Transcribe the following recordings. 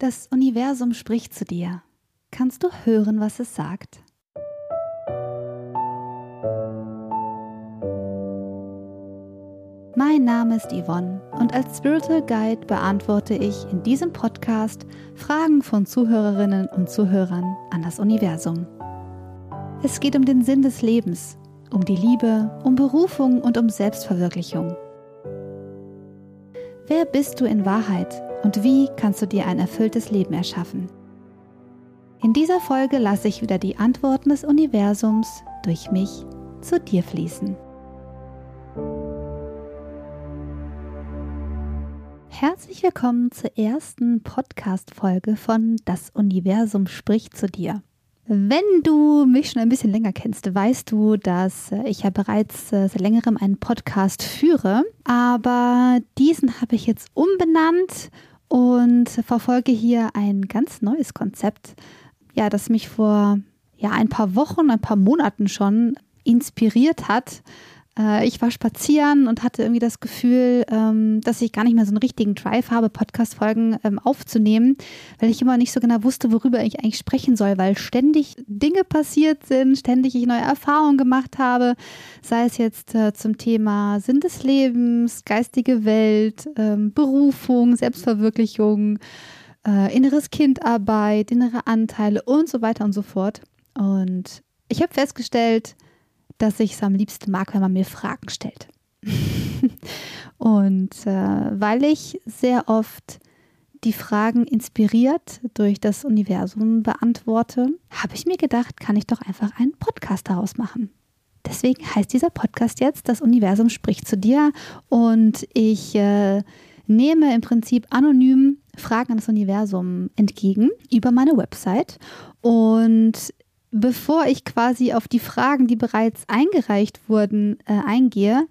Das Universum spricht zu dir. Kannst du hören, was es sagt? Mein Name ist Yvonne und als Spiritual Guide beantworte ich in diesem Podcast Fragen von Zuhörerinnen und Zuhörern an das Universum. Es geht um den Sinn des Lebens, um die Liebe, um Berufung und um Selbstverwirklichung. Wer bist du in Wahrheit und wie kannst du dir ein erfülltes Leben erschaffen? In dieser Folge lasse ich wieder die Antworten des Universums durch mich zu dir fließen. Herzlich willkommen zur ersten Podcast-Folge von Das Universum spricht zu dir. Wenn du mich schon ein bisschen länger kennst, weißt du, dass ich ja bereits äh, seit längerem einen Podcast führe, aber diesen habe ich jetzt umbenannt und verfolge hier ein ganz neues Konzept, ja, das mich vor ja, ein paar Wochen, ein paar Monaten schon inspiriert hat, äh, ich war spazieren und hatte irgendwie das Gefühl, ähm, dass ich gar nicht mehr so einen richtigen Drive habe, Podcast-Folgen ähm, aufzunehmen, weil ich immer nicht so genau wusste, worüber ich eigentlich sprechen soll, weil ständig Dinge passiert sind, ständig ich neue Erfahrungen gemacht habe, sei es jetzt äh, zum Thema Sinn des Lebens, geistige Welt, ähm, Berufung, Selbstverwirklichung, äh, inneres Kindarbeit, innere Anteile und so weiter und so fort. Und ich habe festgestellt, dass ich es am liebsten mag, wenn man mir Fragen stellt. und äh, weil ich sehr oft die Fragen inspiriert durch das Universum beantworte, habe ich mir gedacht, kann ich doch einfach einen Podcast daraus machen. Deswegen heißt dieser Podcast jetzt, das Universum spricht zu dir und ich äh, nehme im Prinzip anonym Fragen an das Universum entgegen über meine Website und bevor ich quasi auf die Fragen, die bereits eingereicht wurden, äh, eingehe,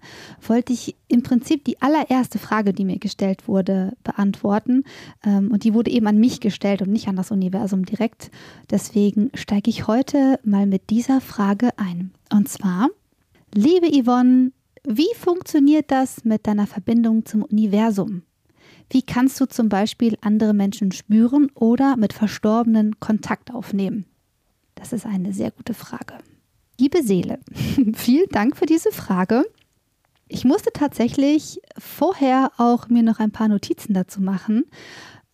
wollte ich im Prinzip die allererste Frage, die mir gestellt wurde, beantworten. Ähm, und die wurde eben an mich gestellt und nicht an das Universum direkt. Deswegen steige ich heute mal mit dieser Frage ein. Und zwar, liebe Yvonne, wie funktioniert das mit deiner Verbindung zum Universum? Wie kannst du zum Beispiel andere Menschen spüren oder mit Verstorbenen Kontakt aufnehmen? Das ist eine sehr gute Frage. Liebe Seele, vielen Dank für diese Frage. Ich musste tatsächlich vorher auch mir noch ein paar Notizen dazu machen,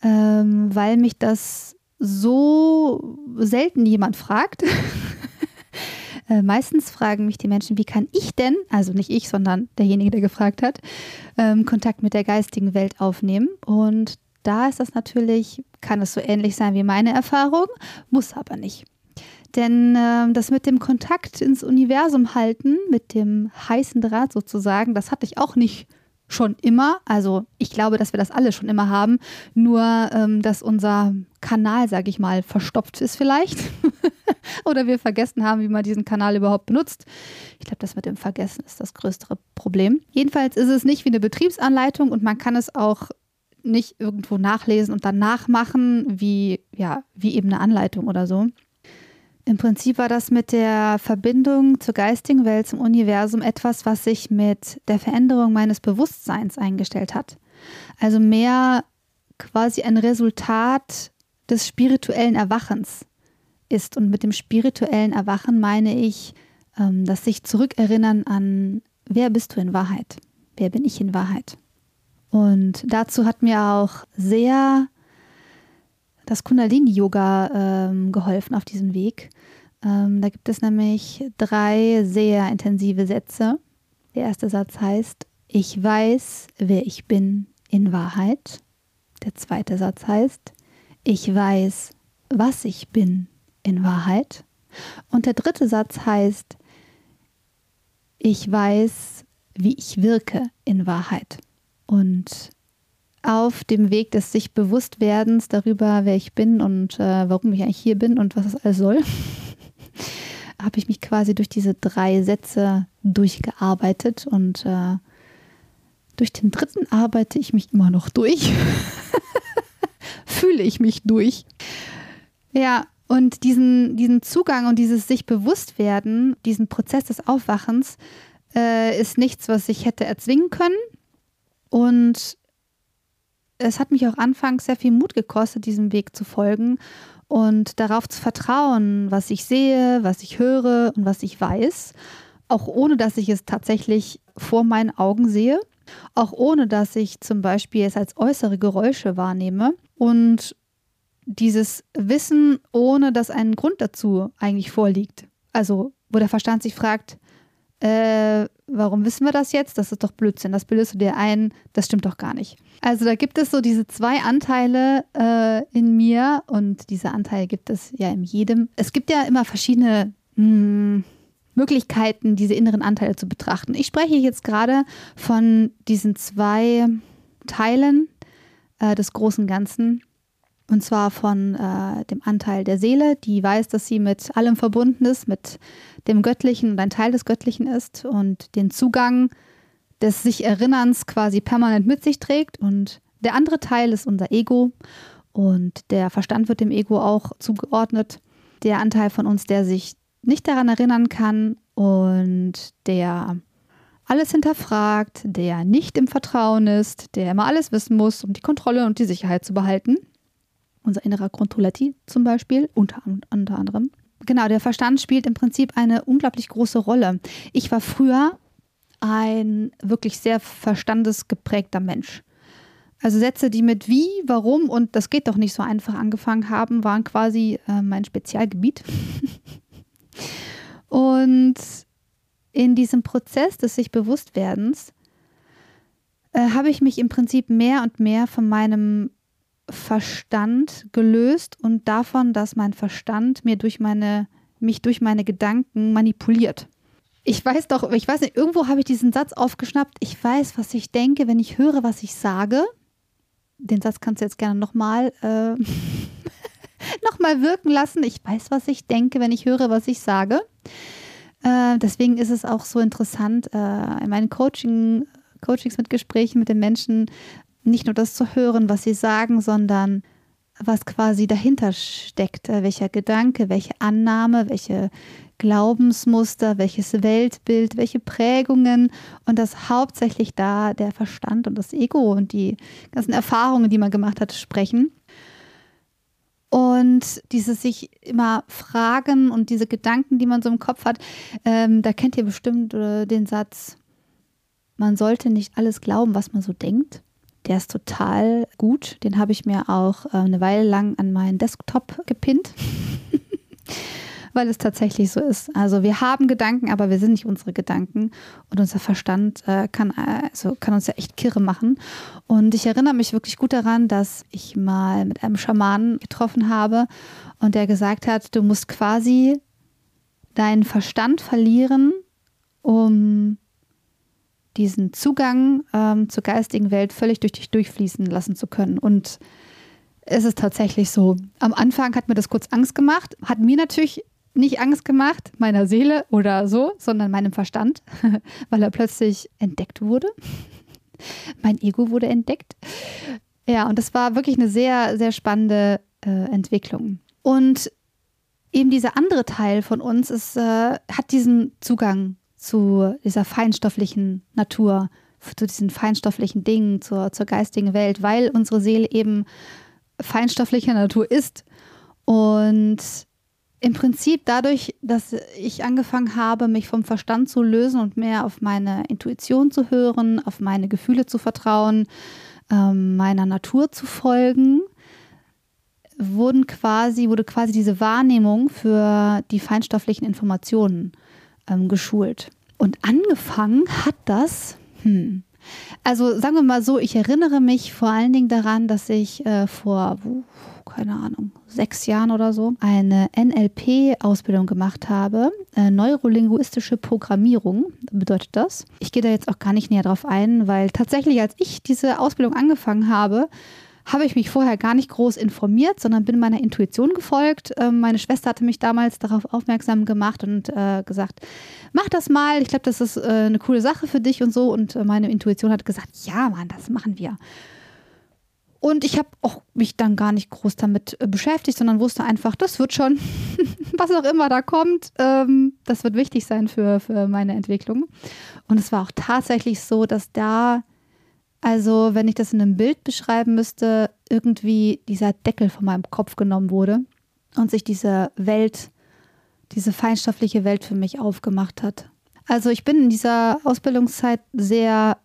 ähm, weil mich das so selten jemand fragt. äh, meistens fragen mich die Menschen, wie kann ich denn, also nicht ich, sondern derjenige, der gefragt hat, ähm, Kontakt mit der geistigen Welt aufnehmen. Und da ist das natürlich, kann es so ähnlich sein wie meine Erfahrung, muss aber nicht. Denn äh, das mit dem Kontakt ins Universum halten, mit dem heißen Draht sozusagen, das hatte ich auch nicht schon immer. Also ich glaube, dass wir das alle schon immer haben. Nur, ähm, dass unser Kanal, sage ich mal, verstopft ist vielleicht. Oder wir vergessen haben, wie man diesen Kanal überhaupt benutzt. Ich glaube, das mit dem Vergessen ist das größere Problem. Jedenfalls ist es nicht wie eine Betriebsanleitung und man kann es auch nicht irgendwo nachlesen und dann nachmachen, wie, ja, wie eben eine Anleitung oder so. Im Prinzip war das mit der Verbindung zur geistigen Welt, zum Universum etwas, was sich mit der Veränderung meines Bewusstseins eingestellt hat. Also mehr quasi ein Resultat des spirituellen Erwachens ist. Und mit dem spirituellen Erwachen meine ich, ähm, dass sich zurückerinnern an, wer bist du in Wahrheit? Wer bin ich in Wahrheit? Und dazu hat mir auch sehr das Kundalini-Yoga ähm, geholfen auf diesem Weg. Ähm, da gibt es nämlich drei sehr intensive Sätze. Der erste Satz heißt, ich weiß, wer ich bin in Wahrheit. Der zweite Satz heißt, ich weiß, was ich bin in Wahrheit. Und der dritte Satz heißt, ich weiß, wie ich wirke in Wahrheit. Und auf dem Weg des sich Bewusstwerdens darüber, wer ich bin und äh, warum ich eigentlich hier bin und was es alles soll, habe ich mich quasi durch diese drei Sätze durchgearbeitet und äh, durch den dritten arbeite ich mich immer noch durch. Fühle ich mich durch. Ja, und diesen, diesen Zugang und dieses sich bewusst werden, diesen Prozess des Aufwachens, äh, ist nichts, was ich hätte erzwingen können. Und es hat mich auch anfangs sehr viel Mut gekostet, diesem Weg zu folgen und darauf zu vertrauen, was ich sehe, was ich höre und was ich weiß, auch ohne dass ich es tatsächlich vor meinen Augen sehe, auch ohne dass ich zum Beispiel es als äußere Geräusche wahrnehme. Und dieses Wissen, ohne dass ein Grund dazu eigentlich vorliegt. Also, wo der Verstand sich fragt, äh, warum wissen wir das jetzt? Das ist doch Blödsinn. Das bildest du dir ein, das stimmt doch gar nicht. Also da gibt es so diese zwei Anteile äh, in mir und diese Anteile gibt es ja in jedem. Es gibt ja immer verschiedene mh, hm, Möglichkeiten, diese inneren Anteile zu betrachten. Ich spreche jetzt gerade von diesen zwei Teilen äh, des großen Ganzen. Und zwar von äh, dem Anteil der Seele, die weiß, dass sie mit allem verbunden ist, mit dem Göttlichen und ein Teil des Göttlichen ist und den Zugang des sich Erinnerns quasi permanent mit sich trägt. Und der andere Teil ist unser Ego und der Verstand wird dem Ego auch zugeordnet. Der Anteil von uns, der sich nicht daran erinnern kann und der alles hinterfragt, der nicht im Vertrauen ist, der immer alles wissen muss, um die Kontrolle und die Sicherheit zu behalten. Unser innerer Controllati zum Beispiel, unter, unter anderem. Genau, der Verstand spielt im Prinzip eine unglaublich große Rolle. Ich war früher ein wirklich sehr verstandesgeprägter Mensch. Also Sätze, die mit wie, warum und das geht doch nicht so einfach angefangen haben, waren quasi äh, mein Spezialgebiet. und in diesem Prozess des sich Bewusstwerdens äh, habe ich mich im Prinzip mehr und mehr von meinem Verstand gelöst und davon, dass mein Verstand mir durch meine, mich durch meine Gedanken manipuliert. Ich weiß doch, ich weiß nicht, irgendwo habe ich diesen Satz aufgeschnappt. Ich weiß, was ich denke, wenn ich höre, was ich sage. Den Satz kannst du jetzt gerne nochmal äh, noch wirken lassen. Ich weiß, was ich denke, wenn ich höre, was ich sage. Äh, deswegen ist es auch so interessant, äh, in meinen Coaching, Coachings mit Gesprächen mit den Menschen nicht nur das zu hören, was sie sagen, sondern was quasi dahinter steckt, äh, welcher Gedanke, welche Annahme, welche Glaubensmuster, welches Weltbild, welche Prägungen und das hauptsächlich da der Verstand und das Ego und die ganzen Erfahrungen, die man gemacht hat, sprechen. Und dieses sich immer fragen und diese Gedanken, die man so im Kopf hat, ähm, da kennt ihr bestimmt äh, den Satz, man sollte nicht alles glauben, was man so denkt. Der ist total gut. Den habe ich mir auch äh, eine Weile lang an meinen Desktop gepinnt. Weil es tatsächlich so ist. Also wir haben Gedanken, aber wir sind nicht unsere Gedanken. Und unser Verstand äh, kann, also kann uns ja echt kirre machen. Und ich erinnere mich wirklich gut daran, dass ich mal mit einem Schamanen getroffen habe und der gesagt hat, du musst quasi deinen Verstand verlieren, um diesen Zugang ähm, zur geistigen Welt völlig durch dich durchfließen lassen zu können. Und es ist tatsächlich so. Am Anfang hat mir das kurz Angst gemacht, hat mir natürlich nicht Angst gemacht, meiner Seele oder so, sondern meinem Verstand, weil er plötzlich entdeckt wurde. mein Ego wurde entdeckt. Ja, und das war wirklich eine sehr, sehr spannende äh, Entwicklung. Und eben dieser andere Teil von uns ist, äh, hat diesen Zugang zu dieser feinstofflichen Natur, zu diesen feinstofflichen Dingen, zur, zur geistigen Welt, weil unsere Seele eben feinstofflicher Natur ist. Und im Prinzip dadurch, dass ich angefangen habe, mich vom Verstand zu lösen und mehr auf meine Intuition zu hören, auf meine Gefühle zu vertrauen, ähm, meiner Natur zu folgen, wurden quasi, wurde quasi diese Wahrnehmung für die feinstofflichen Informationen ähm, geschult. Und angefangen hat das, hm, also sagen wir mal so, ich erinnere mich vor allen Dingen daran, dass ich äh, vor, keine Ahnung, sechs Jahren oder so eine NLP-Ausbildung gemacht habe, äh, neurolinguistische Programmierung bedeutet das. Ich gehe da jetzt auch gar nicht näher drauf ein, weil tatsächlich, als ich diese Ausbildung angefangen habe, habe ich mich vorher gar nicht groß informiert, sondern bin meiner Intuition gefolgt. Ähm, meine Schwester hatte mich damals darauf aufmerksam gemacht und äh, gesagt, mach das mal, ich glaube, das ist äh, eine coole Sache für dich und so. Und äh, meine Intuition hat gesagt, ja, Mann, das machen wir. Und ich habe auch mich dann gar nicht groß damit äh, beschäftigt, sondern wusste einfach, das wird schon, was auch immer da kommt, ähm, das wird wichtig sein für, für meine Entwicklung. Und es war auch tatsächlich so, dass da Also, wenn ich das in einem Bild beschreiben müsste, irgendwie dieser Deckel von meinem Kopf genommen wurde und sich diese Welt, diese feinstoffliche Welt für mich aufgemacht hat. Also, ich bin in dieser Ausbildungszeit sehr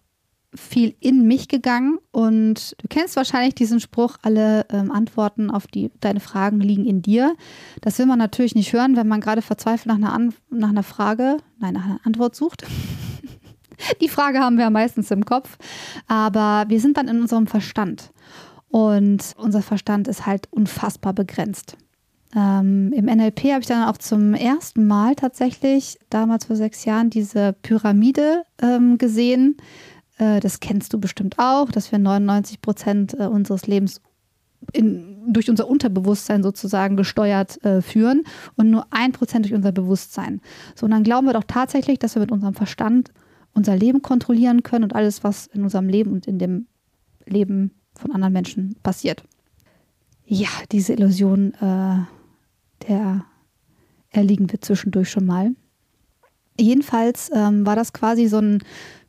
viel in mich gegangen und du kennst wahrscheinlich diesen Spruch, alle ähm, Antworten auf die, deine Fragen liegen in dir. Das will man natürlich nicht hören, wenn man gerade verzweifelt nach einer, An nach einer Frage, nein, nach einer Antwort sucht. die Frage haben wir ja meistens im Kopf, aber wir sind dann in unserem Verstand und unser Verstand ist halt unfassbar begrenzt. Ähm, Im NLP habe ich dann auch zum ersten Mal tatsächlich, damals vor sechs Jahren, diese Pyramide ähm, gesehen äh, das kennst du bestimmt auch, dass wir 99 Prozent äh, unseres Lebens in, durch unser Unterbewusstsein sozusagen gesteuert äh, führen und nur ein Prozent durch unser Bewusstsein. So, und dann glauben wir doch tatsächlich, dass wir mit unserem Verstand unser Leben kontrollieren können und alles, was in unserem Leben und in dem Leben von anderen Menschen passiert. Ja, diese Illusion, äh, der erliegen wir zwischendurch schon mal. Jedenfalls ähm, war das quasi so ein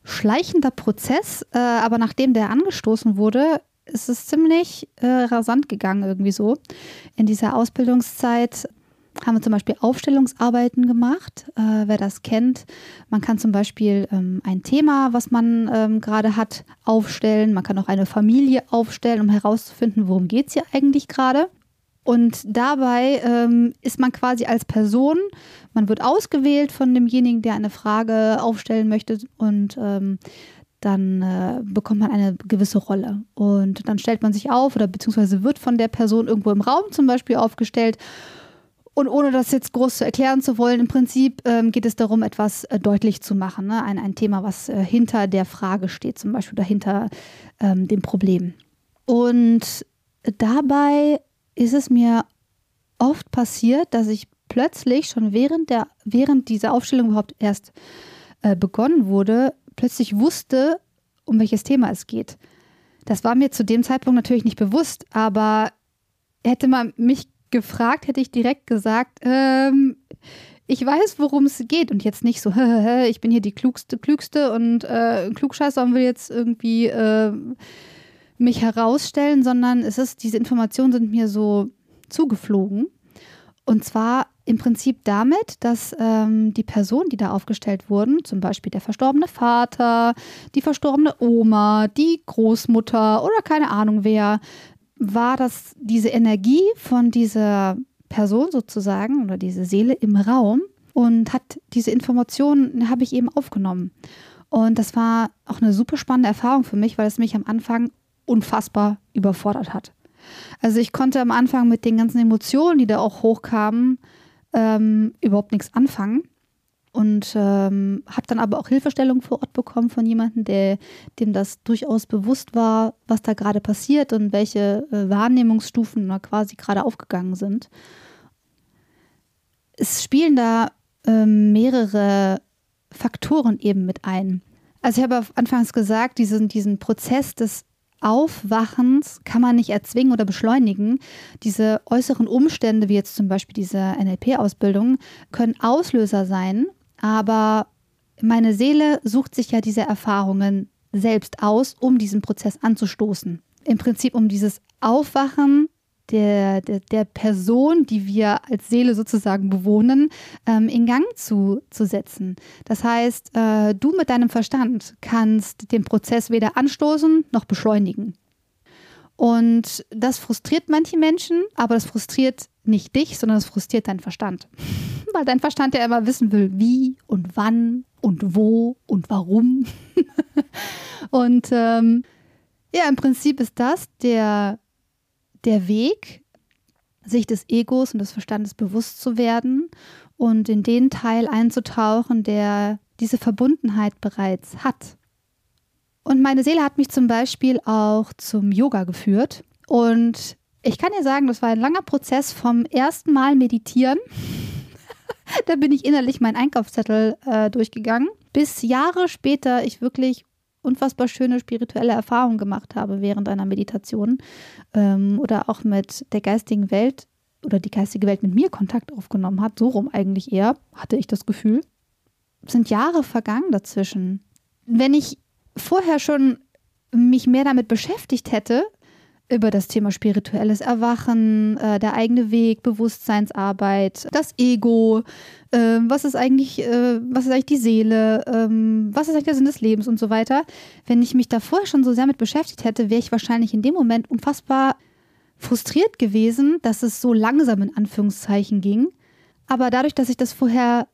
schleichender Prozess, äh, aber nachdem der angestoßen wurde, ist es ziemlich äh, rasant gegangen irgendwie so. In dieser Ausbildungszeit haben wir zum Beispiel Aufstellungsarbeiten gemacht. Äh, wer das kennt, man kann zum Beispiel ähm, ein Thema, was man ähm, gerade hat, aufstellen. Man kann auch eine Familie aufstellen, um herauszufinden, worum geht es hier eigentlich gerade. Und dabei ähm, ist man quasi als Person, man wird ausgewählt von demjenigen, der eine Frage aufstellen möchte und ähm, dann äh, bekommt man eine gewisse Rolle. Und dann stellt man sich auf oder beziehungsweise wird von der Person irgendwo im Raum zum Beispiel aufgestellt. Und ohne das jetzt groß zu erklären zu wollen, im Prinzip ähm, geht es darum, etwas äh, deutlich zu machen. Ne? Ein, ein Thema, was äh, hinter der Frage steht, zum Beispiel dahinter ähm, dem Problem. Und dabei ist es mir oft passiert, dass ich plötzlich schon während, der, während diese Aufstellung überhaupt erst äh, begonnen wurde, plötzlich wusste, um welches Thema es geht. Das war mir zu dem Zeitpunkt natürlich nicht bewusst, aber hätte man mich gefragt, hätte ich direkt gesagt, ähm, ich weiß, worum es geht und jetzt nicht so, ich bin hier die klugste, klügste und äh, Klugscheißer und will jetzt irgendwie äh, mich herausstellen, sondern es ist, diese Informationen sind mir so zugeflogen. Und zwar im Prinzip damit, dass ähm, die Personen, die da aufgestellt wurden, zum Beispiel der verstorbene Vater, die verstorbene Oma, die Großmutter oder keine Ahnung wer, war das diese Energie von dieser Person sozusagen oder diese Seele im Raum und hat diese Informationen, habe ich eben aufgenommen. Und das war auch eine super spannende Erfahrung für mich, weil es mich am Anfang unfassbar überfordert hat. Also ich konnte am Anfang mit den ganzen Emotionen, die da auch hochkamen, ähm, überhaupt nichts anfangen. Und ähm, habe dann aber auch Hilfestellung vor Ort bekommen von jemandem, der, dem das durchaus bewusst war, was da gerade passiert und welche äh, Wahrnehmungsstufen da quasi gerade aufgegangen sind. Es spielen da äh, mehrere Faktoren eben mit ein. Also ich habe anfangs gesagt, diesen, diesen Prozess des Aufwachens kann man nicht erzwingen oder beschleunigen. Diese äußeren Umstände, wie jetzt zum Beispiel diese NLP-Ausbildung, können Auslöser sein, aber meine Seele sucht sich ja diese Erfahrungen selbst aus, um diesen Prozess anzustoßen. Im Prinzip um dieses Aufwachen der, der, der Person, die wir als Seele sozusagen bewohnen, ähm, in Gang zu, zu setzen. Das heißt, äh, du mit deinem Verstand kannst den Prozess weder anstoßen noch beschleunigen. Und das frustriert manche Menschen, aber das frustriert nicht dich, sondern es frustriert deinen Verstand. Weil dein Verstand ja immer wissen will, wie und wann und wo und warum. und ähm, ja, im Prinzip ist das der der Weg, sich des Egos und des Verstandes bewusst zu werden und in den Teil einzutauchen, der diese Verbundenheit bereits hat. Und meine Seele hat mich zum Beispiel auch zum Yoga geführt. Und ich kann dir sagen, das war ein langer Prozess vom ersten Mal meditieren. da bin ich innerlich meinen Einkaufszettel äh, durchgegangen, bis Jahre später ich wirklich unfassbar schöne spirituelle Erfahrungen gemacht habe während einer Meditation ähm, oder auch mit der geistigen Welt oder die geistige Welt mit mir Kontakt aufgenommen hat, so rum eigentlich eher, hatte ich das Gefühl, sind Jahre vergangen dazwischen. Wenn ich vorher schon mich mehr damit beschäftigt hätte, über das Thema spirituelles Erwachen, äh, der eigene Weg, Bewusstseinsarbeit, das Ego, äh, was ist eigentlich, äh, was ist eigentlich die Seele, ähm, was ist eigentlich der Sinn des Lebens und so weiter. Wenn ich mich da vorher schon so sehr mit beschäftigt hätte, wäre ich wahrscheinlich in dem Moment unfassbar frustriert gewesen, dass es so langsam in Anführungszeichen ging. Aber dadurch, dass ich das vorher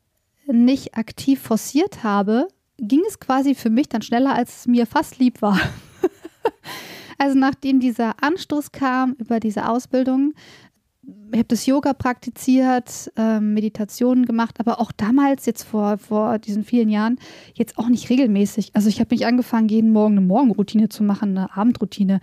nicht aktiv forciert habe, ging es quasi für mich dann schneller, als es mir fast lieb war. Also nachdem dieser Anstoß kam über diese Ausbildung, ich habe das Yoga praktiziert, äh, Meditationen gemacht, aber auch damals, jetzt vor, vor diesen vielen Jahren, jetzt auch nicht regelmäßig. Also ich habe mich angefangen, jeden Morgen eine Morgenroutine zu machen, eine Abendroutine.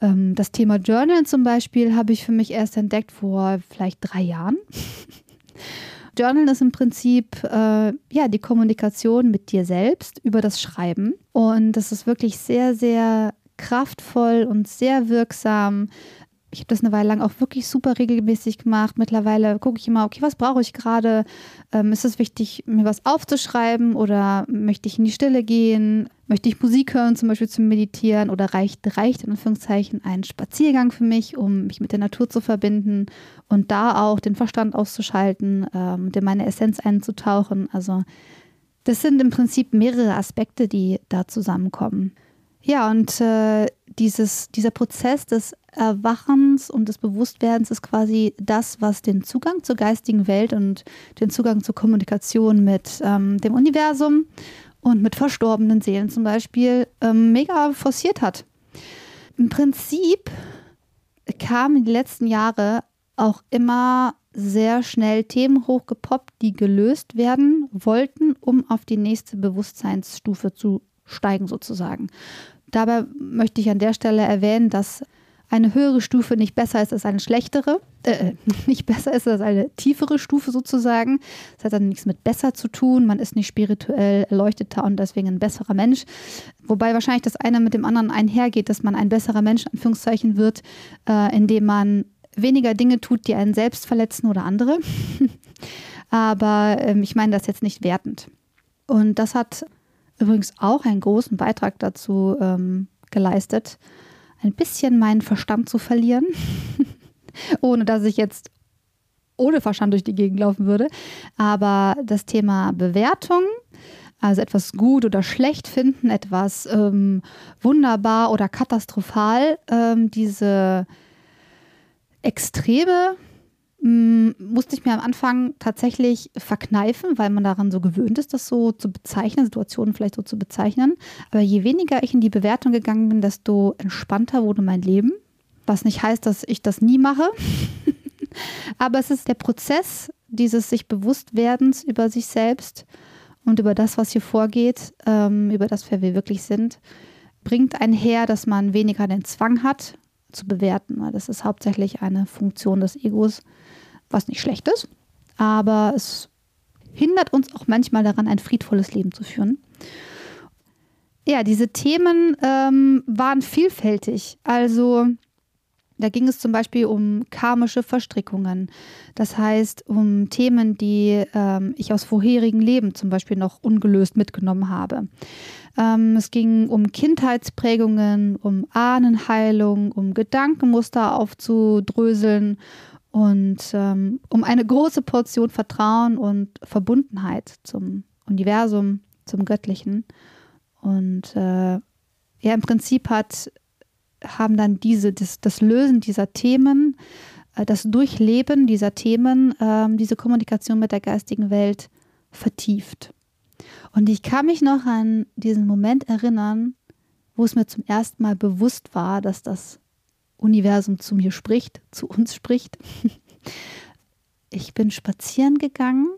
Ähm, das Thema Journalen zum Beispiel habe ich für mich erst entdeckt vor vielleicht drei Jahren. Journalen ist im Prinzip äh, ja die Kommunikation mit dir selbst über das Schreiben. Und das ist wirklich sehr, sehr kraftvoll und sehr wirksam. Ich habe das eine Weile lang auch wirklich super regelmäßig gemacht. Mittlerweile gucke ich immer, okay, was brauche ich gerade? Ähm, ist es wichtig, mir was aufzuschreiben oder möchte ich in die Stille gehen? Möchte ich Musik hören, zum Beispiel zum Meditieren? Oder reicht, reicht in Anführungszeichen ein Spaziergang für mich, um mich mit der Natur zu verbinden und da auch den Verstand auszuschalten, ähm, in meine Essenz einzutauchen? Also, das sind im Prinzip mehrere Aspekte, die da zusammenkommen. Ja, und äh, dieses, dieser Prozess des Erwachens und des Bewusstwerdens ist quasi das, was den Zugang zur geistigen Welt und den Zugang zur Kommunikation mit ähm, dem Universum und mit verstorbenen Seelen zum Beispiel ähm, mega forciert hat. Im Prinzip kamen in den letzten Jahren auch immer sehr schnell Themen hochgepoppt, die gelöst werden wollten, um auf die nächste Bewusstseinsstufe zu steigen sozusagen. Dabei möchte ich an der Stelle erwähnen, dass eine höhere Stufe nicht besser ist als eine schlechtere, äh, äh nicht besser ist als eine tiefere Stufe sozusagen. Das hat dann nichts mit besser zu tun. Man ist nicht spirituell erleuchteter und deswegen ein besserer Mensch. Wobei wahrscheinlich das eine mit dem anderen einhergeht, dass man ein besserer Mensch, Anführungszeichen, wird, äh, indem man weniger Dinge tut, die einen selbst verletzen oder andere. Aber ähm, ich meine das jetzt nicht wertend. Und das hat übrigens auch einen großen Beitrag dazu ähm, geleistet, ein bisschen meinen Verstand zu verlieren, ohne dass ich jetzt ohne Verstand durch die Gegend laufen würde. Aber das Thema Bewertung, also etwas gut oder schlecht finden, etwas ähm, wunderbar oder katastrophal, ähm, diese Extreme musste ich mir am Anfang tatsächlich verkneifen, weil man daran so gewöhnt ist, das so zu bezeichnen, Situationen vielleicht so zu bezeichnen. Aber je weniger ich in die Bewertung gegangen bin, desto entspannter wurde mein Leben. Was nicht heißt, dass ich das nie mache. Aber es ist der Prozess dieses sich Bewusstwerdens über sich selbst und über das, was hier vorgeht, ähm, über das, wer wir wirklich sind, bringt einher, dass man weniger den Zwang hat, zu bewerten, weil das ist hauptsächlich eine Funktion des Egos was nicht schlecht ist, aber es hindert uns auch manchmal daran, ein friedvolles Leben zu führen. Ja, diese Themen ähm, waren vielfältig. Also da ging es zum Beispiel um karmische Verstrickungen. Das heißt, um Themen, die ähm, ich aus vorherigen Leben zum Beispiel noch ungelöst mitgenommen habe. Ähm, es ging um Kindheitsprägungen, um Ahnenheilung, um Gedankenmuster aufzudröseln und ähm, um eine große Portion Vertrauen und Verbundenheit zum Universum, zum Göttlichen. Und äh, ja, im Prinzip hat, haben dann diese, das, das Lösen dieser Themen, äh, das Durchleben dieser Themen, äh, diese Kommunikation mit der geistigen Welt vertieft. Und ich kann mich noch an diesen Moment erinnern, wo es mir zum ersten Mal bewusst war, dass das Universum zu mir spricht, zu uns spricht. Ich bin spazieren gegangen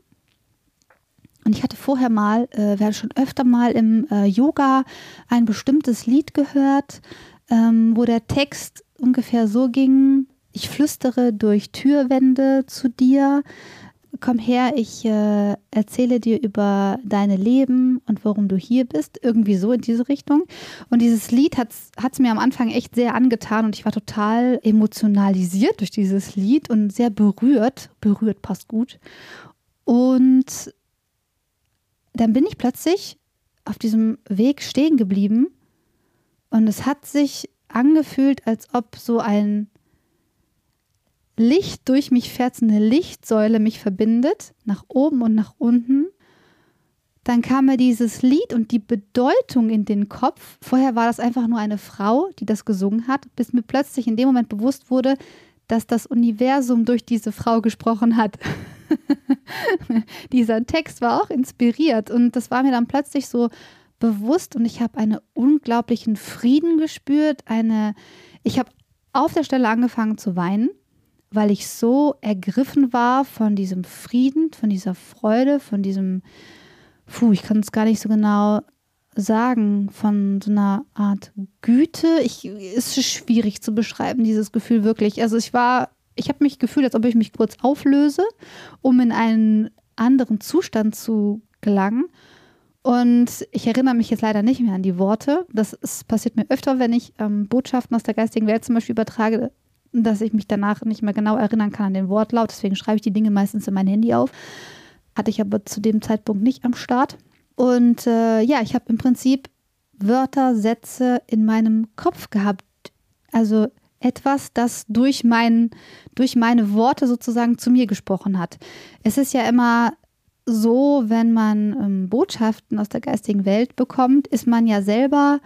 und ich hatte vorher mal, äh, hatten schon öfter mal im äh, Yoga ein bestimmtes Lied gehört, ähm, wo der Text ungefähr so ging, ich flüstere durch Türwände zu dir, komm her, ich äh, erzähle dir über deine Leben und warum du hier bist. Irgendwie so in diese Richtung. Und dieses Lied hat es mir am Anfang echt sehr angetan und ich war total emotionalisiert durch dieses Lied und sehr berührt. Berührt passt gut. Und dann bin ich plötzlich auf diesem Weg stehen geblieben Und es hat sich angefühlt, als ob so ein Licht durch mich fährt, eine Lichtsäule mich verbindet, nach oben und nach unten. Dann kam mir dieses Lied und die Bedeutung in den Kopf. Vorher war das einfach nur eine Frau, die das gesungen hat, bis mir plötzlich in dem Moment bewusst wurde, dass das Universum durch diese Frau gesprochen hat. Dieser Text war auch inspiriert und das war mir dann plötzlich so bewusst und ich habe einen unglaublichen Frieden gespürt. Eine, ich habe auf der Stelle angefangen zu weinen, weil ich so ergriffen war von diesem Frieden, von dieser Freude, von diesem, puh, ich kann es gar nicht so genau sagen, von so einer Art Güte. Ich, es ist schwierig zu beschreiben, dieses Gefühl wirklich. Also ich war, ich habe mich gefühlt, als ob ich mich kurz auflöse, um in einen anderen Zustand zu gelangen. Und ich erinnere mich jetzt leider nicht mehr an die Worte. Das ist, passiert mir öfter, wenn ich ähm, Botschaften aus der geistigen Welt zum Beispiel übertrage, dass ich mich danach nicht mehr genau erinnern kann an den Wortlaut. Deswegen schreibe ich die Dinge meistens in mein Handy auf. Hatte ich aber zu dem Zeitpunkt nicht am Start. Und äh, ja, ich habe im Prinzip Wörter, Sätze in meinem Kopf gehabt. Also etwas, das durch, mein, durch meine Worte sozusagen zu mir gesprochen hat. Es ist ja immer so, wenn man ähm, Botschaften aus der geistigen Welt bekommt, ist man ja selber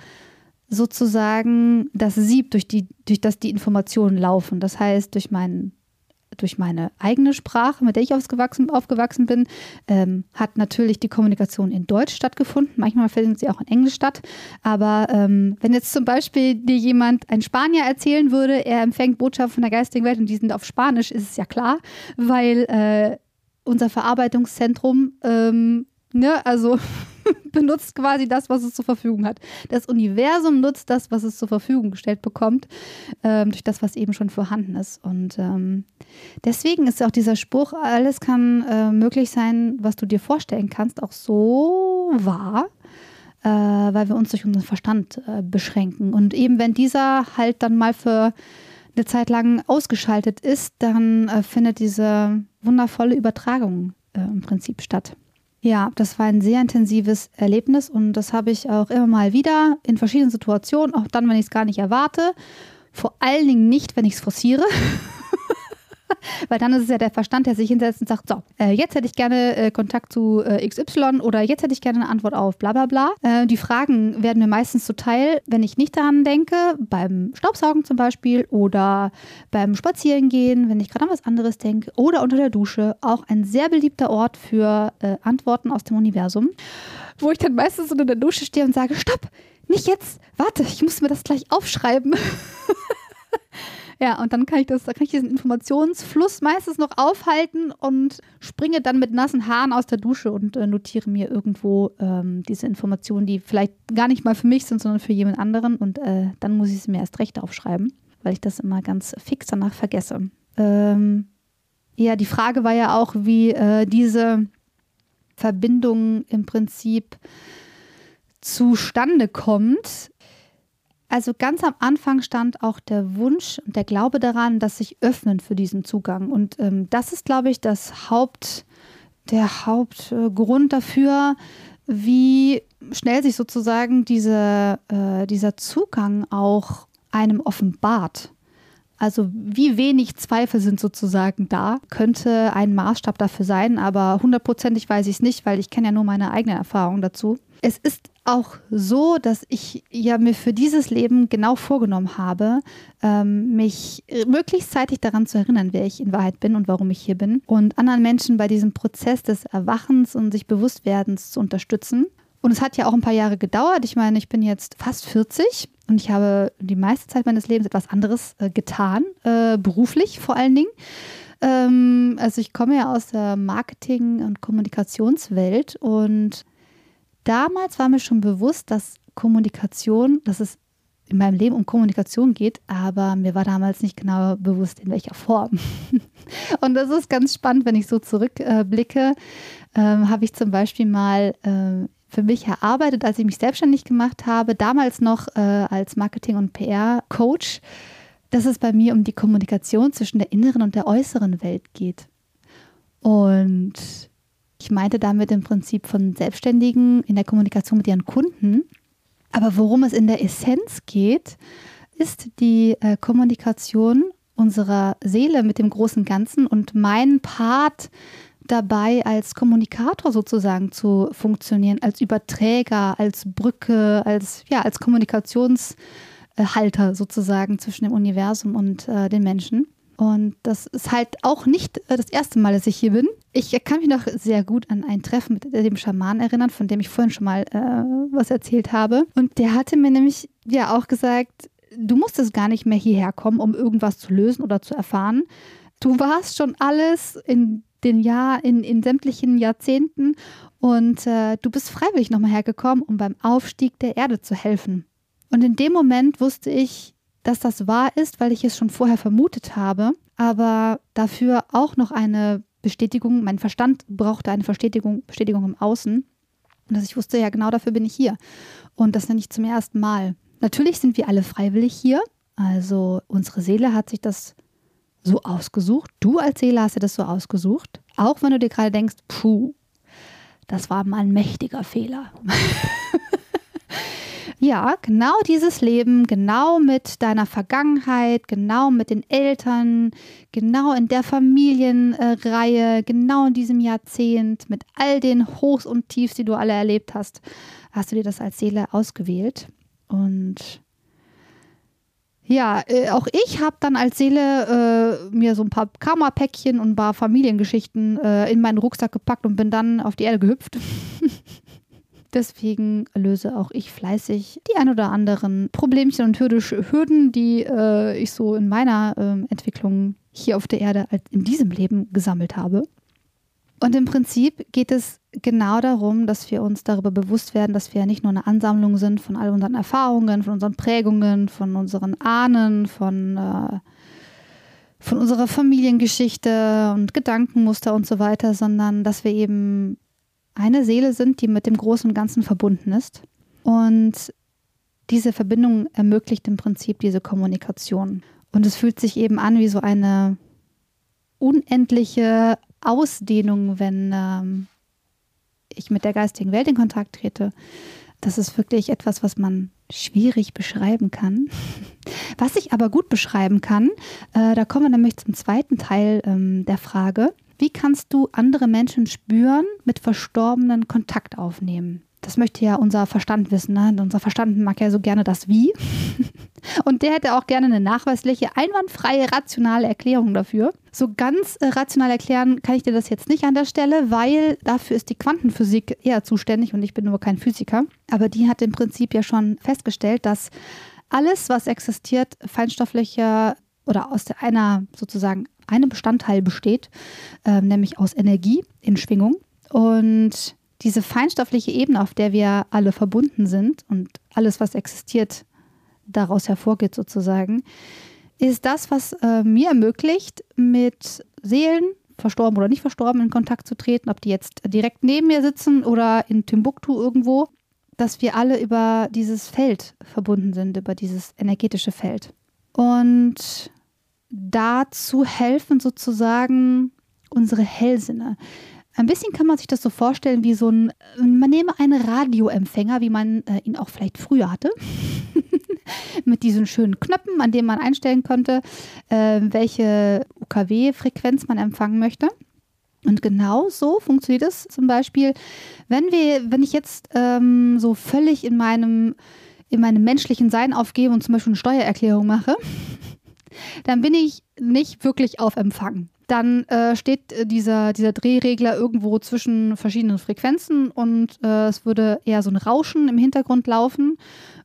sozusagen das Sieb, durch, die, durch das die Informationen laufen. Das heißt, durch meinen durch meine eigene Sprache, mit der ich aufgewachsen, aufgewachsen bin, ähm, hat natürlich die Kommunikation in Deutsch stattgefunden. Manchmal findet sie auch in Englisch statt. Aber ähm, wenn jetzt zum Beispiel dir jemand, ein Spanier, erzählen würde, er empfängt Botschaften von der geistigen Welt und die sind auf Spanisch, ist es ja klar, weil äh, unser Verarbeitungszentrum, ähm, ne, also benutzt quasi das, was es zur Verfügung hat. Das Universum nutzt das, was es zur Verfügung gestellt bekommt, ähm, durch das, was eben schon vorhanden ist. Und ähm, deswegen ist auch dieser Spruch, alles kann äh, möglich sein, was du dir vorstellen kannst, auch so wahr. Äh, weil wir uns durch unseren Verstand äh, beschränken. Und eben wenn dieser halt dann mal für eine Zeit lang ausgeschaltet ist, dann äh, findet diese wundervolle Übertragung äh, im Prinzip statt. Ja, das war ein sehr intensives Erlebnis und das habe ich auch immer mal wieder in verschiedenen Situationen, auch dann, wenn ich es gar nicht erwarte. Vor allen Dingen nicht, wenn ich es forciere. Weil dann ist es ja der Verstand, der sich hinsetzt und sagt, so, äh, jetzt hätte ich gerne äh, Kontakt zu äh, XY oder jetzt hätte ich gerne eine Antwort auf bla bla bla. Äh, die Fragen werden mir meistens zuteil, wenn ich nicht daran denke, beim Staubsaugen zum Beispiel oder beim Spazierengehen, wenn ich gerade an was anderes denke oder unter der Dusche. Auch ein sehr beliebter Ort für äh, Antworten aus dem Universum, wo ich dann meistens unter der Dusche stehe und sage, stopp, nicht jetzt, warte, ich muss mir das gleich aufschreiben. Ja, und dann kann ich das, da kann ich diesen Informationsfluss meistens noch aufhalten und springe dann mit nassen Haaren aus der Dusche und äh, notiere mir irgendwo ähm, diese Informationen, die vielleicht gar nicht mal für mich sind, sondern für jemand anderen. Und äh, dann muss ich sie mir erst recht aufschreiben, weil ich das immer ganz fix danach vergesse. Ähm, ja, die Frage war ja auch, wie äh, diese Verbindung im Prinzip zustande kommt. Also ganz am Anfang stand auch der Wunsch und der Glaube daran, dass sich öffnen für diesen Zugang. Und ähm, das ist, glaube ich, das Haupt, der Hauptgrund dafür, wie schnell sich sozusagen diese, äh, dieser Zugang auch einem offenbart. Also wie wenig Zweifel sind sozusagen da, könnte ein Maßstab dafür sein, aber hundertprozentig weiß ich es nicht, weil ich kenne ja nur meine eigene Erfahrung dazu. Es ist auch so, dass ich ja mir für dieses Leben genau vorgenommen habe, ähm, mich möglichst zeitig daran zu erinnern, wer ich in Wahrheit bin und warum ich hier bin und anderen Menschen bei diesem Prozess des Erwachens und sich Bewusstwerdens zu unterstützen. Und es hat ja auch ein paar Jahre gedauert. Ich meine, ich bin jetzt fast 40 und ich habe die meiste Zeit meines Lebens etwas anderes äh, getan, äh, beruflich vor allen Dingen. Ähm, also ich komme ja aus der Marketing- und Kommunikationswelt und damals war mir schon bewusst, dass Kommunikation, dass es in meinem Leben um Kommunikation geht, aber mir war damals nicht genau bewusst, in welcher Form. Und das ist ganz spannend, wenn ich so zurückblicke, ähm, habe ich zum Beispiel mal äh, für mich erarbeitet, als ich mich selbstständig gemacht habe, damals noch äh, als Marketing- und PR-Coach, dass es bei mir um die Kommunikation zwischen der inneren und der äußeren Welt geht. Und ich meinte damit im Prinzip von Selbstständigen in der Kommunikation mit ihren Kunden. Aber worum es in der Essenz geht, ist die äh, Kommunikation unserer Seele mit dem großen Ganzen und mein Part dabei als Kommunikator sozusagen zu funktionieren, als Überträger, als Brücke, als ja, als Kommunikationshalter sozusagen zwischen dem Universum und äh, den Menschen. Und das ist halt auch nicht äh, das erste Mal, dass ich hier bin. Ich kann mich noch sehr gut an ein Treffen mit dem Schaman erinnern, von dem ich vorhin schon mal äh, was erzählt habe. Und der hatte mir nämlich ja auch gesagt, du musstest gar nicht mehr hierher kommen, um irgendwas zu lösen oder zu erfahren. Du warst schon alles in den Jahr, in, in sämtlichen Jahrzehnten und äh, du bist freiwillig nochmal hergekommen, um beim Aufstieg der Erde zu helfen. Und in dem Moment wusste ich, dass das wahr ist, weil ich es schon vorher vermutet habe, aber dafür auch noch eine Bestätigung, mein Verstand brauchte eine Bestätigung, Bestätigung im Außen. Und dass ich wusste, ja, genau dafür bin ich hier. Und das nicht zum ersten Mal. Natürlich sind wir alle freiwillig hier. Also unsere Seele hat sich das so ausgesucht. Du als Seele hast dir das so ausgesucht. Auch wenn du dir gerade denkst, puh, das war mal ein mächtiger Fehler. ja, genau dieses Leben, genau mit deiner Vergangenheit, genau mit den Eltern, genau in der Familienreihe, genau in diesem Jahrzehnt, mit all den Hochs und Tiefs, die du alle erlebt hast, hast du dir das als Seele ausgewählt. Und ja, äh, auch ich habe dann als Seele äh, mir so ein paar Karma-Päckchen und ein paar Familiengeschichten äh, in meinen Rucksack gepackt und bin dann auf die Erde gehüpft. Deswegen löse auch ich fleißig die ein oder anderen Problemchen und Hürden, die äh, ich so in meiner ähm, Entwicklung hier auf der Erde in diesem Leben gesammelt habe. Und im Prinzip geht es genau darum, dass wir uns darüber bewusst werden, dass wir ja nicht nur eine Ansammlung sind von all unseren Erfahrungen, von unseren Prägungen, von unseren Ahnen, von, äh, von unserer Familiengeschichte und Gedankenmuster und so weiter, sondern dass wir eben eine Seele sind, die mit dem Großen und Ganzen verbunden ist. Und diese Verbindung ermöglicht im Prinzip diese Kommunikation. Und es fühlt sich eben an wie so eine unendliche Ausdehnung, wenn ähm, ich mit der geistigen Welt in Kontakt trete. Das ist wirklich etwas, was man schwierig beschreiben kann. Was ich aber gut beschreiben kann, äh, da kommen wir nämlich zum zweiten Teil ähm, der Frage. Wie kannst du andere Menschen spüren, mit Verstorbenen Kontakt aufnehmen? Das möchte ja unser Verstand wissen. Ne? Unser Verstand mag ja so gerne das Wie. Und der hätte auch gerne eine nachweisliche, einwandfreie, rationale Erklärung dafür. So ganz äh, rational erklären kann ich dir das jetzt nicht an der Stelle, weil dafür ist die Quantenphysik eher zuständig und ich bin nur kein Physiker. Aber die hat im Prinzip ja schon festgestellt, dass alles, was existiert, feinstofflicher oder aus einer sozusagen einem Bestandteil besteht, äh, nämlich aus Energie in Schwingung. Und diese feinstoffliche Ebene, auf der wir alle verbunden sind und alles, was existiert, daraus hervorgeht sozusagen, ist das, was äh, mir ermöglicht, mit Seelen, verstorben oder nicht verstorben, in Kontakt zu treten, ob die jetzt direkt neben mir sitzen oder in Timbuktu irgendwo, dass wir alle über dieses Feld verbunden sind, über dieses energetische Feld. Und dazu helfen sozusagen unsere Hellsinne. Ein bisschen kann man sich das so vorstellen wie so ein, man nehme einen Radioempfänger, wie man äh, ihn auch vielleicht früher hatte, mit diesen schönen Knöpfen, an denen man einstellen konnte, äh, welche UKW-Frequenz man empfangen möchte. Und genau so funktioniert es zum Beispiel, wenn wir, wenn ich jetzt ähm, so völlig in meinem, in meinem menschlichen Sein aufgebe und zum Beispiel eine Steuererklärung mache, dann bin ich nicht wirklich auf Empfang dann äh, steht äh, dieser, dieser Drehregler irgendwo zwischen verschiedenen Frequenzen und äh, es würde eher so ein Rauschen im Hintergrund laufen.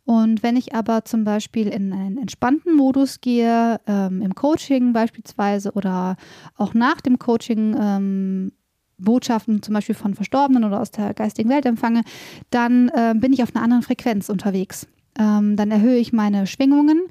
Und wenn ich aber zum Beispiel in einen entspannten Modus gehe, ähm, im Coaching beispielsweise oder auch nach dem Coaching ähm, Botschaften zum Beispiel von Verstorbenen oder aus der geistigen Welt empfange, dann äh, bin ich auf einer anderen Frequenz unterwegs. Ähm, dann erhöhe ich meine Schwingungen,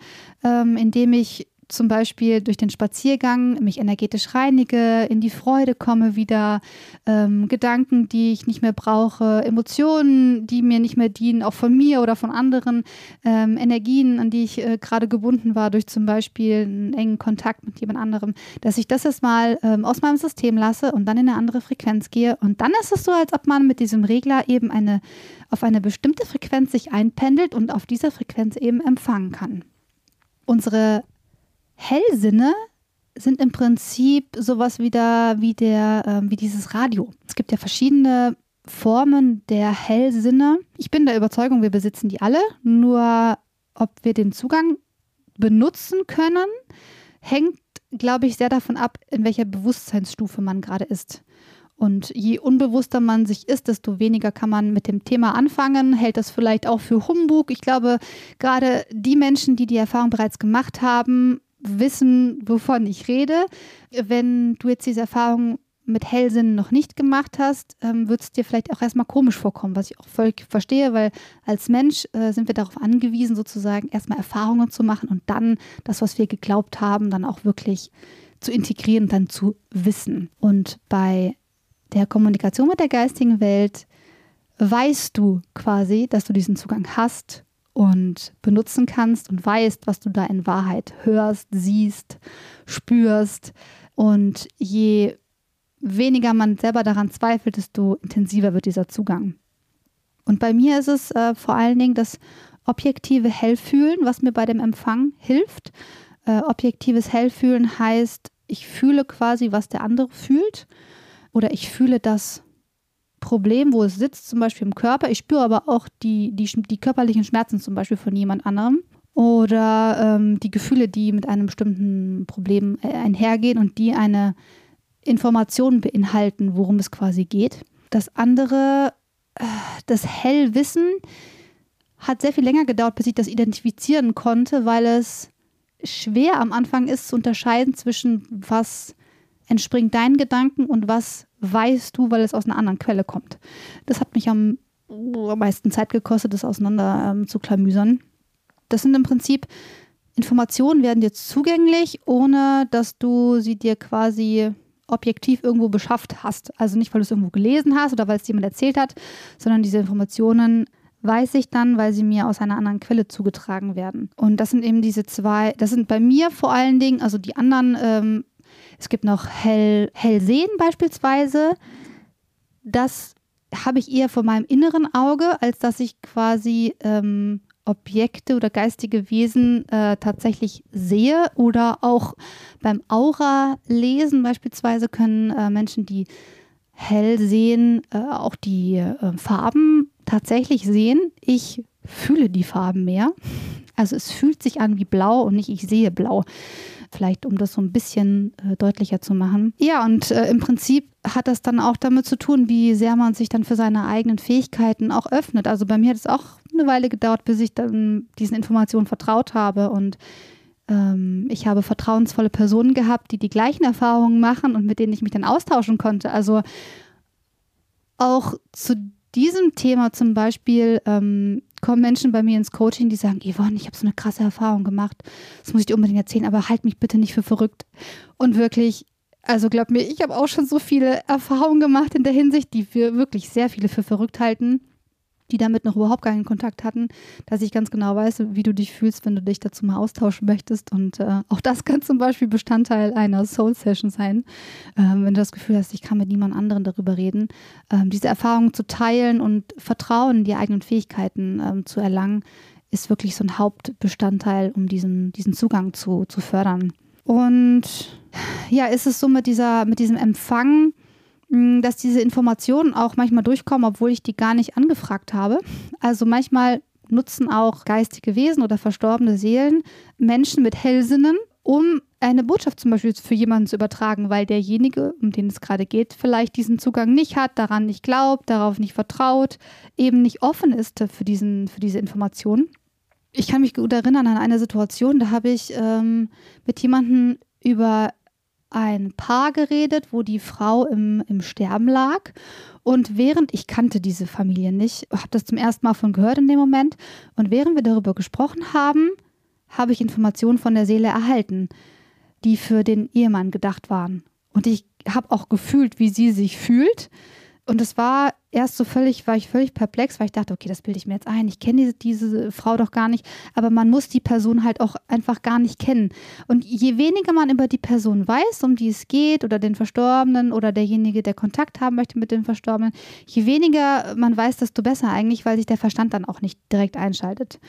ähm, indem ich zum Beispiel durch den Spaziergang mich energetisch reinige, in die Freude komme wieder, ähm, Gedanken, die ich nicht mehr brauche, Emotionen, die mir nicht mehr dienen, auch von mir oder von anderen, ähm, Energien, an die ich äh, gerade gebunden war durch zum Beispiel einen engen Kontakt mit jemand anderem, dass ich das jetzt mal ähm, aus meinem System lasse und dann in eine andere Frequenz gehe. Und dann ist es so, als ob man mit diesem Regler eben eine auf eine bestimmte Frequenz sich einpendelt und auf dieser Frequenz eben empfangen kann. Unsere Hellsinne sind im Prinzip sowas wieder wie der, äh, wie dieses Radio. Es gibt ja verschiedene Formen der Hellsinne. Ich bin der Überzeugung, wir besitzen die alle. Nur ob wir den Zugang benutzen können, hängt, glaube ich, sehr davon ab, in welcher Bewusstseinsstufe man gerade ist. Und je unbewusster man sich ist, desto weniger kann man mit dem Thema anfangen, hält das vielleicht auch für Humbug. Ich glaube, gerade die Menschen, die die Erfahrung bereits gemacht haben, wissen, wovon ich rede. Wenn du jetzt diese Erfahrung mit Hellsinn noch nicht gemacht hast, ähm, wird es dir vielleicht auch erstmal komisch vorkommen, was ich auch völlig verstehe, weil als Mensch äh, sind wir darauf angewiesen, sozusagen erstmal Erfahrungen zu machen und dann das, was wir geglaubt haben, dann auch wirklich zu integrieren, dann zu wissen. Und bei der Kommunikation mit der geistigen Welt weißt du quasi, dass du diesen Zugang hast und benutzen kannst und weißt, was du da in Wahrheit hörst, siehst, spürst. Und je weniger man selber daran zweifelt, desto intensiver wird dieser Zugang. Und bei mir ist es äh, vor allen Dingen das objektive Hellfühlen, was mir bei dem Empfang hilft. Äh, objektives Hellfühlen heißt, ich fühle quasi, was der andere fühlt oder ich fühle das Problem, wo es sitzt, zum Beispiel im Körper. Ich spüre aber auch die, die, die körperlichen Schmerzen zum Beispiel von jemand anderem oder ähm, die Gefühle, die mit einem bestimmten Problem äh, einhergehen und die eine Information beinhalten, worum es quasi geht. Das andere, äh, das Hellwissen, hat sehr viel länger gedauert, bis ich das identifizieren konnte, weil es schwer am Anfang ist zu unterscheiden zwischen was entspringt deinen Gedanken und was weißt du, weil es aus einer anderen Quelle kommt. Das hat mich am, meisten Zeit gekostet, das auseinander ähm, zu klamüsern. Das sind im Prinzip Informationen werden dir zugänglich, ohne dass du sie dir quasi objektiv irgendwo beschafft hast. Also nicht, weil du es irgendwo gelesen hast oder weil es jemand erzählt hat, sondern diese Informationen weiß ich dann, weil sie mir aus einer anderen Quelle zugetragen werden. Und das sind eben diese zwei, das sind bei mir vor allen Dingen, also die anderen ähm, es gibt noch Hell, Hellsehen beispielsweise. Das habe ich eher vor meinem inneren Auge, als dass ich quasi ähm, Objekte oder geistige Wesen äh, tatsächlich sehe. Oder auch beim Aura-Lesen beispielsweise können äh, Menschen, die hell sehen, äh, auch die äh, Farben tatsächlich sehen. Ich fühle die Farben mehr. Also es fühlt sich an wie blau und nicht ich sehe blau. Vielleicht, um das so ein bisschen äh, deutlicher zu machen. Ja, und äh, im Prinzip hat das dann auch damit zu tun, wie sehr man sich dann für seine eigenen Fähigkeiten auch öffnet. Also bei mir hat es auch eine Weile gedauert, bis ich dann diesen Informationen vertraut habe und ähm, ich habe vertrauensvolle Personen gehabt, die die gleichen Erfahrungen machen und mit denen ich mich dann austauschen konnte. Also auch zu diesem Thema zum Beispiel ähm, kommen Menschen bei mir ins Coaching, die sagen, Yvonne, ich habe so eine krasse Erfahrung gemacht. Das muss ich dir unbedingt erzählen, aber halt mich bitte nicht für verrückt. Und wirklich, also glaub mir, ich habe auch schon so viele Erfahrungen gemacht in der Hinsicht, die wir wirklich sehr viele für verrückt halten die damit noch überhaupt keinen Kontakt hatten, dass ich ganz genau weiß, wie du dich fühlst, wenn du dich dazu mal austauschen möchtest. Und äh, auch das kann zum Beispiel Bestandteil einer Soul-Session sein, ähm, wenn du das Gefühl hast, ich kann mit niemand anderem darüber reden. Ähm, diese Erfahrungen zu teilen und Vertrauen in die eigenen Fähigkeiten ähm, zu erlangen, ist wirklich so ein Hauptbestandteil, um diesen, diesen Zugang zu, zu fördern. Und ja, ist es so mit, dieser, mit diesem Empfang, dass diese Informationen auch manchmal durchkommen, obwohl ich die gar nicht angefragt habe. Also manchmal nutzen auch geistige Wesen oder verstorbene Seelen Menschen mit Hellsinnen, um eine Botschaft zum Beispiel für jemanden zu übertragen, weil derjenige, um den es gerade geht, vielleicht diesen Zugang nicht hat, daran nicht glaubt, darauf nicht vertraut, eben nicht offen ist für, diesen, für diese Informationen. Ich kann mich gut erinnern an eine Situation, da habe ich ähm, mit jemandem über ein Paar geredet, wo die Frau im, im Sterben lag. Und während ich kannte diese Familie nicht, habe das zum ersten Mal von gehört in dem Moment. Und während wir darüber gesprochen haben, habe ich Informationen von der Seele erhalten, die für den Ehemann gedacht waren. Und ich habe auch gefühlt, wie sie sich fühlt. Und es war erst so völlig, war ich völlig perplex, weil ich dachte, okay, das bilde ich mir jetzt ein. Ich kenne diese, diese Frau doch gar nicht, aber man muss die Person halt auch einfach gar nicht kennen. Und je weniger man über die Person weiß, um die es geht, oder den Verstorbenen oder derjenige, der Kontakt haben möchte mit dem Verstorbenen, je weniger man weiß, desto besser eigentlich, weil sich der Verstand dann auch nicht direkt einschaltet.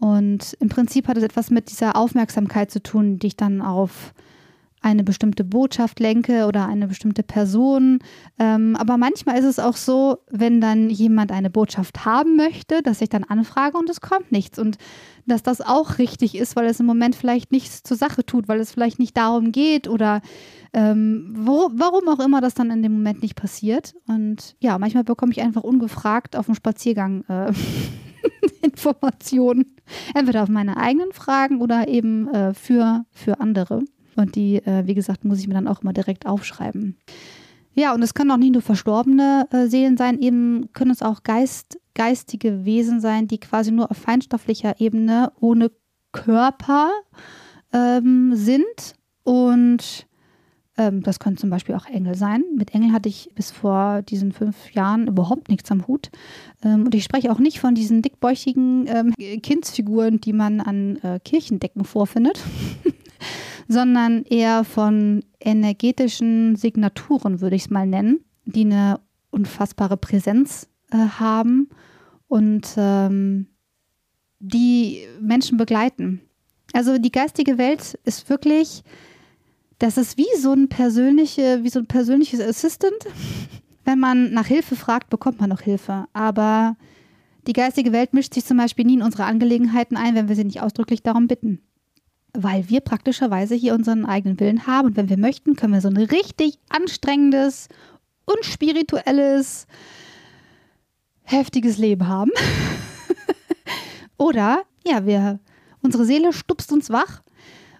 Und im Prinzip hat es etwas mit dieser Aufmerksamkeit zu tun, die ich dann auf eine bestimmte Botschaft lenke oder eine bestimmte Person. Ähm, aber manchmal ist es auch so, wenn dann jemand eine Botschaft haben möchte, dass ich dann anfrage und es kommt nichts. Und dass das auch richtig ist, weil es im Moment vielleicht nichts zur Sache tut, weil es vielleicht nicht darum geht oder ähm, wo, warum auch immer das dann in dem Moment nicht passiert. Und ja, manchmal bekomme ich einfach ungefragt auf dem Spaziergang äh, Informationen. Entweder auf meine eigenen Fragen oder eben äh, für, für andere. Und die, äh, wie gesagt, muss ich mir dann auch immer direkt aufschreiben. Ja, und es können auch nicht nur verstorbene äh, Seelen sein, eben können es auch Geist, geistige Wesen sein, die quasi nur auf feinstofflicher Ebene ohne Körper ähm, sind. Und ähm, das können zum Beispiel auch Engel sein. Mit Engeln hatte ich bis vor diesen fünf Jahren überhaupt nichts am Hut. Ähm, und ich spreche auch nicht von diesen dickbäuchigen ähm, Kindsfiguren, die man an äh, Kirchendecken vorfindet. sondern eher von energetischen Signaturen, würde ich es mal nennen, die eine unfassbare Präsenz äh, haben und ähm, die Menschen begleiten. Also die geistige Welt ist wirklich, das ist wie so ein persönliche, wie so ein persönliches Assistant. Wenn man nach Hilfe fragt, bekommt man noch Hilfe. Aber die geistige Welt mischt sich zum Beispiel nie in unsere Angelegenheiten ein, wenn wir sie nicht ausdrücklich darum bitten weil wir praktischerweise hier unseren eigenen Willen haben. Und wenn wir möchten, können wir so ein richtig anstrengendes, unspirituelles, heftiges Leben haben. Oder ja, wir, unsere Seele stupst uns wach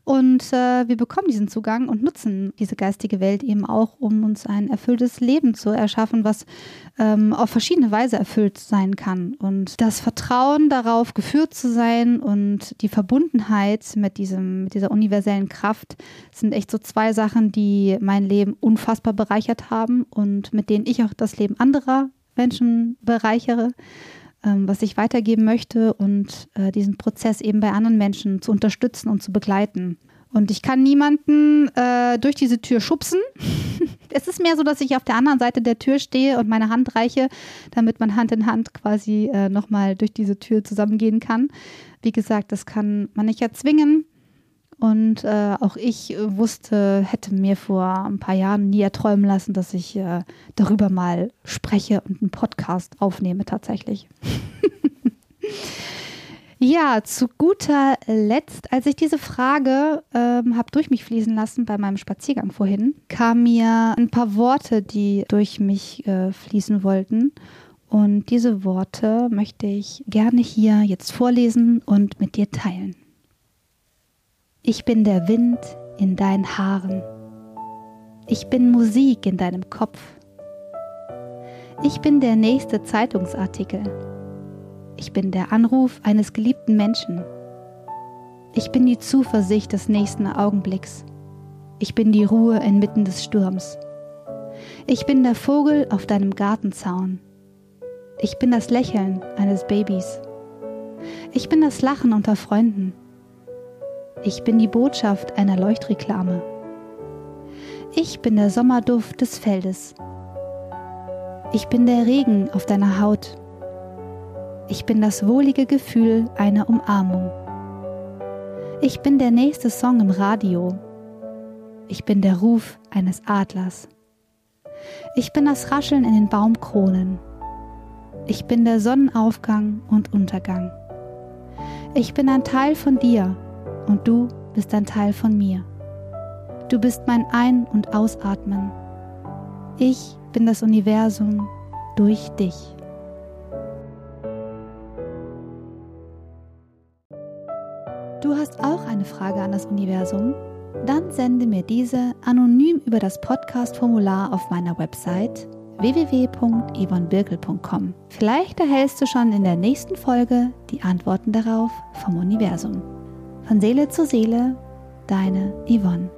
und äh, wir bekommen diesen Zugang und nutzen diese geistige Welt eben auch, um uns ein erfülltes Leben zu erschaffen, was ähm, auf verschiedene Weise erfüllt sein kann. Und das Vertrauen darauf, geführt zu sein und die Verbundenheit mit, diesem, mit dieser universellen Kraft sind echt so zwei Sachen, die mein Leben unfassbar bereichert haben und mit denen ich auch das Leben anderer Menschen bereichere was ich weitergeben möchte und äh, diesen Prozess eben bei anderen Menschen zu unterstützen und zu begleiten. Und ich kann niemanden äh, durch diese Tür schubsen. es ist mehr so, dass ich auf der anderen Seite der Tür stehe und meine Hand reiche, damit man Hand in Hand quasi äh, nochmal durch diese Tür zusammengehen kann. Wie gesagt, das kann man nicht erzwingen. Und äh, auch ich wusste, hätte mir vor ein paar Jahren nie erträumen lassen, dass ich äh, darüber mal spreche und einen Podcast aufnehme tatsächlich. ja, zu guter Letzt, als ich diese Frage ähm, habe durch mich fließen lassen bei meinem Spaziergang vorhin, kamen mir ein paar Worte, die durch mich äh, fließen wollten. Und diese Worte möchte ich gerne hier jetzt vorlesen und mit dir teilen. Ich bin der Wind in deinen Haaren. Ich bin Musik in deinem Kopf. Ich bin der nächste Zeitungsartikel. Ich bin der Anruf eines geliebten Menschen. Ich bin die Zuversicht des nächsten Augenblicks. Ich bin die Ruhe inmitten des Sturms. Ich bin der Vogel auf deinem Gartenzaun. Ich bin das Lächeln eines Babys. Ich bin das Lachen unter Freunden. Ich bin die Botschaft einer Leuchtreklame. Ich bin der Sommerduft des Feldes. Ich bin der Regen auf deiner Haut. Ich bin das wohlige Gefühl einer Umarmung. Ich bin der nächste Song im Radio. Ich bin der Ruf eines Adlers. Ich bin das Rascheln in den Baumkronen. Ich bin der Sonnenaufgang und Untergang. Ich bin ein Teil von dir und du bist ein Teil von mir. Du bist mein Ein- und Ausatmen. Ich bin das Universum durch dich. Du hast auch eine Frage an das Universum? Dann sende mir diese anonym über das Podcast-Formular auf meiner Website www.yvonnebirkel.com. Vielleicht erhältst du schon in der nächsten Folge die Antworten darauf vom Universum. Von Seele zu Seele, deine Yvonne.